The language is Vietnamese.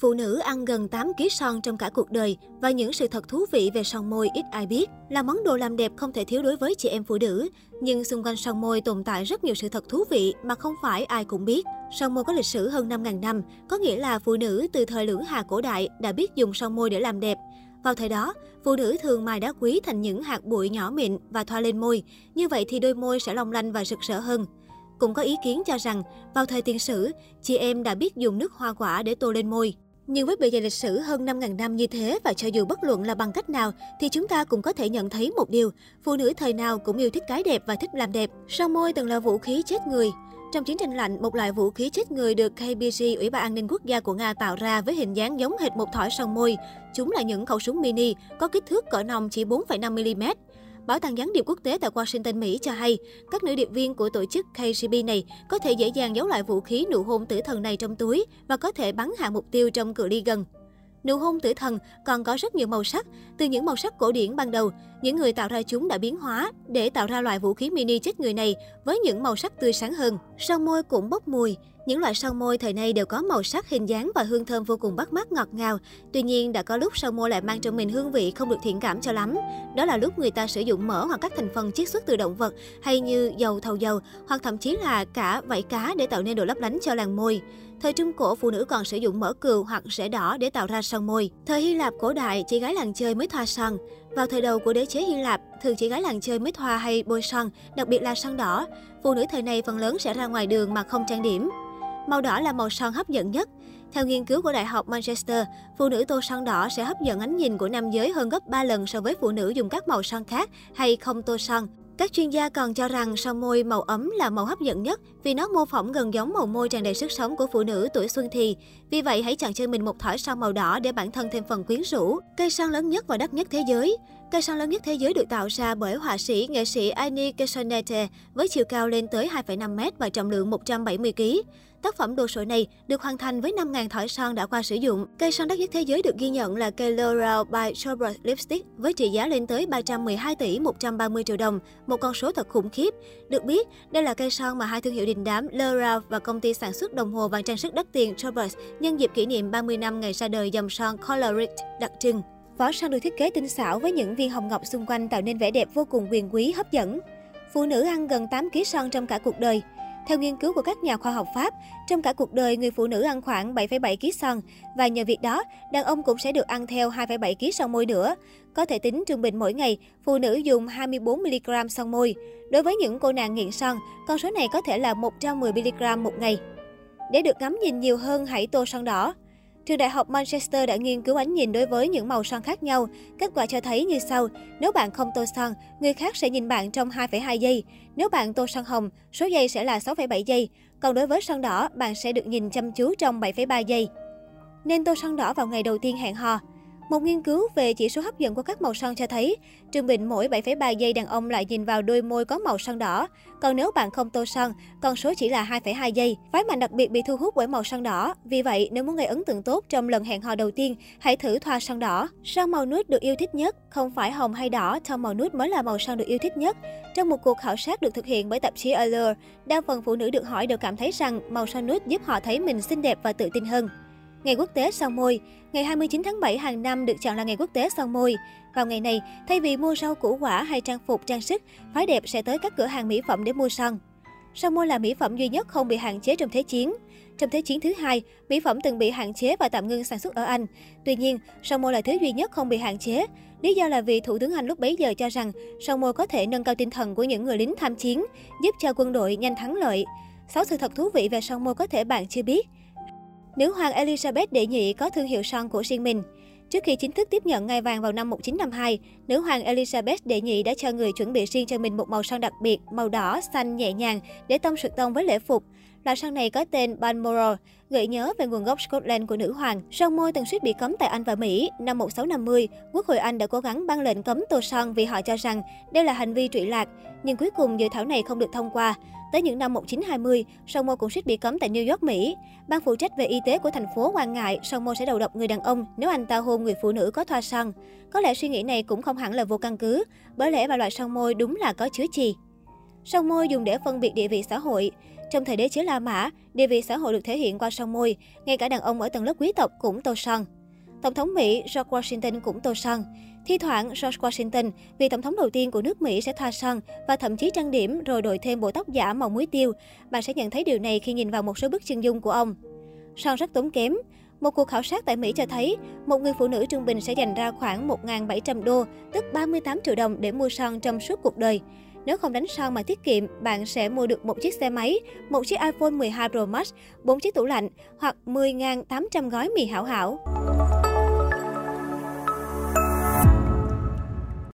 Phụ nữ ăn gần 8 kg son trong cả cuộc đời và những sự thật thú vị về son môi ít ai biết là món đồ làm đẹp không thể thiếu đối với chị em phụ nữ. Nhưng xung quanh son môi tồn tại rất nhiều sự thật thú vị mà không phải ai cũng biết. Son môi có lịch sử hơn 5.000 năm, có nghĩa là phụ nữ từ thời lưỡng hà cổ đại đã biết dùng son môi để làm đẹp. Vào thời đó, phụ nữ thường mài đá quý thành những hạt bụi nhỏ mịn và thoa lên môi. Như vậy thì đôi môi sẽ long lanh và rực rỡ hơn. Cũng có ý kiến cho rằng, vào thời tiền sử, chị em đã biết dùng nước hoa quả để tô lên môi. Nhưng với bề dày lịch sử hơn 5.000 năm như thế và cho dù bất luận là bằng cách nào thì chúng ta cũng có thể nhận thấy một điều, phụ nữ thời nào cũng yêu thích cái đẹp và thích làm đẹp. Son môi từng là vũ khí chết người. Trong chiến tranh lạnh, một loại vũ khí chết người được KBG, Ủy ban An ninh Quốc gia của Nga tạo ra với hình dáng giống hệt một thỏi son môi. Chúng là những khẩu súng mini có kích thước cỡ nòng chỉ 4,5mm. Bảo tàng gián điệp quốc tế tại Washington, Mỹ cho hay, các nữ điệp viên của tổ chức KGB này có thể dễ dàng giấu lại vũ khí nụ hôn tử thần này trong túi và có thể bắn hạ mục tiêu trong cự ly gần. Nụ hôn tử thần còn có rất nhiều màu sắc. Từ những màu sắc cổ điển ban đầu, những người tạo ra chúng đã biến hóa để tạo ra loại vũ khí mini chết người này với những màu sắc tươi sáng hơn. Son môi cũng bốc mùi. Những loại son môi thời nay đều có màu sắc, hình dáng và hương thơm vô cùng bắt mắt ngọt ngào. Tuy nhiên, đã có lúc son môi lại mang trong mình hương vị không được thiện cảm cho lắm. Đó là lúc người ta sử dụng mỡ hoặc các thành phần chiết xuất từ động vật hay như dầu thầu dầu hoặc thậm chí là cả vảy cá để tạo nên độ lấp lánh cho làn môi. Thời Trung Cổ, phụ nữ còn sử dụng mỡ cừu hoặc rễ đỏ để tạo ra son môi. Thời Hy Lạp cổ đại, chị gái làng chơi mới thoa son. Vào thời đầu của đế chế Hy Lạp, thường chị gái làng chơi mới thoa hay bôi son, đặc biệt là son đỏ. Phụ nữ thời này phần lớn sẽ ra ngoài đường mà không trang điểm. Màu đỏ là màu son hấp dẫn nhất. Theo nghiên cứu của Đại học Manchester, phụ nữ tô son đỏ sẽ hấp dẫn ánh nhìn của nam giới hơn gấp 3 lần so với phụ nữ dùng các màu son khác hay không tô son. Các chuyên gia còn cho rằng son môi màu ấm là màu hấp dẫn nhất vì nó mô phỏng gần giống màu môi tràn đầy sức sống của phụ nữ tuổi xuân thì. Vì vậy, hãy chọn cho mình một thỏi son màu đỏ để bản thân thêm phần quyến rũ. Cây son lớn nhất và đắt nhất thế giới. Cây son lớn nhất thế giới được tạo ra bởi họa sĩ, nghệ sĩ Annie Kesonete với chiều cao lên tới 2,5m và trọng lượng 170kg. Tác phẩm đồ sộ này được hoàn thành với 5.000 thỏi son đã qua sử dụng. Cây son đắt nhất thế giới được ghi nhận là cây L'Oreal by Chopra Lipstick với trị giá lên tới 312 tỷ 130 triệu đồng, một con số thật khủng khiếp. Được biết, đây là cây son mà hai thương hiệu đình đám L'Oreal và công ty sản xuất đồng hồ và trang sức đắt tiền Chopra nhân dịp kỷ niệm 30 năm ngày ra đời dòng son Colorit đặc trưng. Vỏ son được thiết kế tinh xảo với những viên hồng ngọc xung quanh tạo nên vẻ đẹp vô cùng quyền quý hấp dẫn. Phụ nữ ăn gần 8 kg son trong cả cuộc đời. Theo nghiên cứu của các nhà khoa học Pháp, trong cả cuộc đời, người phụ nữ ăn khoảng 7,7 kg son và nhờ việc đó, đàn ông cũng sẽ được ăn theo 2,7 kg son môi nữa. Có thể tính trung bình mỗi ngày, phụ nữ dùng 24 mg son môi. Đối với những cô nàng nghiện son, con số này có thể là 110 mg một ngày. Để được ngắm nhìn nhiều hơn, hãy tô son đỏ. Trường Đại học Manchester đã nghiên cứu ánh nhìn đối với những màu son khác nhau. Kết quả cho thấy như sau. Nếu bạn không tô son, người khác sẽ nhìn bạn trong 2,2 giây. Nếu bạn tô son hồng, số giây sẽ là 6,7 giây. Còn đối với son đỏ, bạn sẽ được nhìn chăm chú trong 7,3 giây. Nên tô son đỏ vào ngày đầu tiên hẹn hò. Một nghiên cứu về chỉ số hấp dẫn của các màu son cho thấy, trung bình mỗi 7,3 giây đàn ông lại nhìn vào đôi môi có màu son đỏ. Còn nếu bạn không tô son, con số chỉ là 2,2 giây. Phái mạnh đặc biệt bị thu hút bởi màu son đỏ. Vì vậy, nếu muốn gây ấn tượng tốt trong lần hẹn hò đầu tiên, hãy thử thoa son đỏ. Son màu nude được yêu thích nhất, không phải hồng hay đỏ, trong màu nude mới là màu son được yêu thích nhất. Trong một cuộc khảo sát được thực hiện bởi tạp chí Allure, đa phần phụ nữ được hỏi đều cảm thấy rằng màu son nude giúp họ thấy mình xinh đẹp và tự tin hơn. Ngày quốc tế son môi Ngày 29 tháng 7 hàng năm được chọn là ngày quốc tế son môi. Vào ngày này, thay vì mua rau củ quả hay trang phục, trang sức, phái đẹp sẽ tới các cửa hàng mỹ phẩm để mua son. Son môi là mỹ phẩm duy nhất không bị hạn chế trong Thế chiến. Trong Thế chiến thứ hai, mỹ phẩm từng bị hạn chế và tạm ngưng sản xuất ở Anh. Tuy nhiên, son môi là thứ duy nhất không bị hạn chế. Lý do là vì Thủ tướng Anh lúc bấy giờ cho rằng son môi có thể nâng cao tinh thần của những người lính tham chiến, giúp cho quân đội nhanh thắng lợi. Sáu sự thật thú vị về son môi có thể bạn chưa biết. Nữ hoàng Elizabeth đệ nhị có thương hiệu son của riêng mình. Trước khi chính thức tiếp nhận ngai vàng vào năm 1952, nữ hoàng Elizabeth đệ nhị đã cho người chuẩn bị riêng cho mình một màu son đặc biệt, màu đỏ, xanh nhẹ nhàng để tông sự tông với lễ phục. Loại son này có tên Balmoral, gợi nhớ về nguồn gốc Scotland của nữ hoàng. Son môi từng suýt bị cấm tại Anh và Mỹ. Năm 1650, Quốc hội Anh đã cố gắng ban lệnh cấm tô son vì họ cho rằng đây là hành vi trụy lạc. Nhưng cuối cùng dự thảo này không được thông qua. Tới những năm 1920, son môi cũng suýt bị cấm tại New York, Mỹ. Ban phụ trách về y tế của thành phố quan ngại son môi sẽ đầu độc người đàn ông nếu anh ta hôn người phụ nữ có thoa son. Có lẽ suy nghĩ này cũng không hẳn là vô căn cứ, bởi lẽ và loại son môi đúng là có chứa chì. Son môi dùng để phân biệt địa vị xã hội. Trong thời đế chế La Mã, địa vị xã hội được thể hiện qua son môi, ngay cả đàn ông ở tầng lớp quý tộc cũng tô son. Tổng thống Mỹ George Washington cũng tô son. Thi thoảng, George Washington, vị tổng thống đầu tiên của nước Mỹ sẽ thoa son và thậm chí trang điểm rồi đội thêm bộ tóc giả màu muối tiêu. Bạn sẽ nhận thấy điều này khi nhìn vào một số bức chân dung của ông. Son rất tốn kém. Một cuộc khảo sát tại Mỹ cho thấy, một người phụ nữ trung bình sẽ dành ra khoảng 1.700 đô, tức 38 triệu đồng để mua son trong suốt cuộc đời. Nếu không đánh son mà tiết kiệm, bạn sẽ mua được một chiếc xe máy, một chiếc iPhone 12 Pro Max, 4 chiếc tủ lạnh hoặc 10.800 gói mì hảo hảo.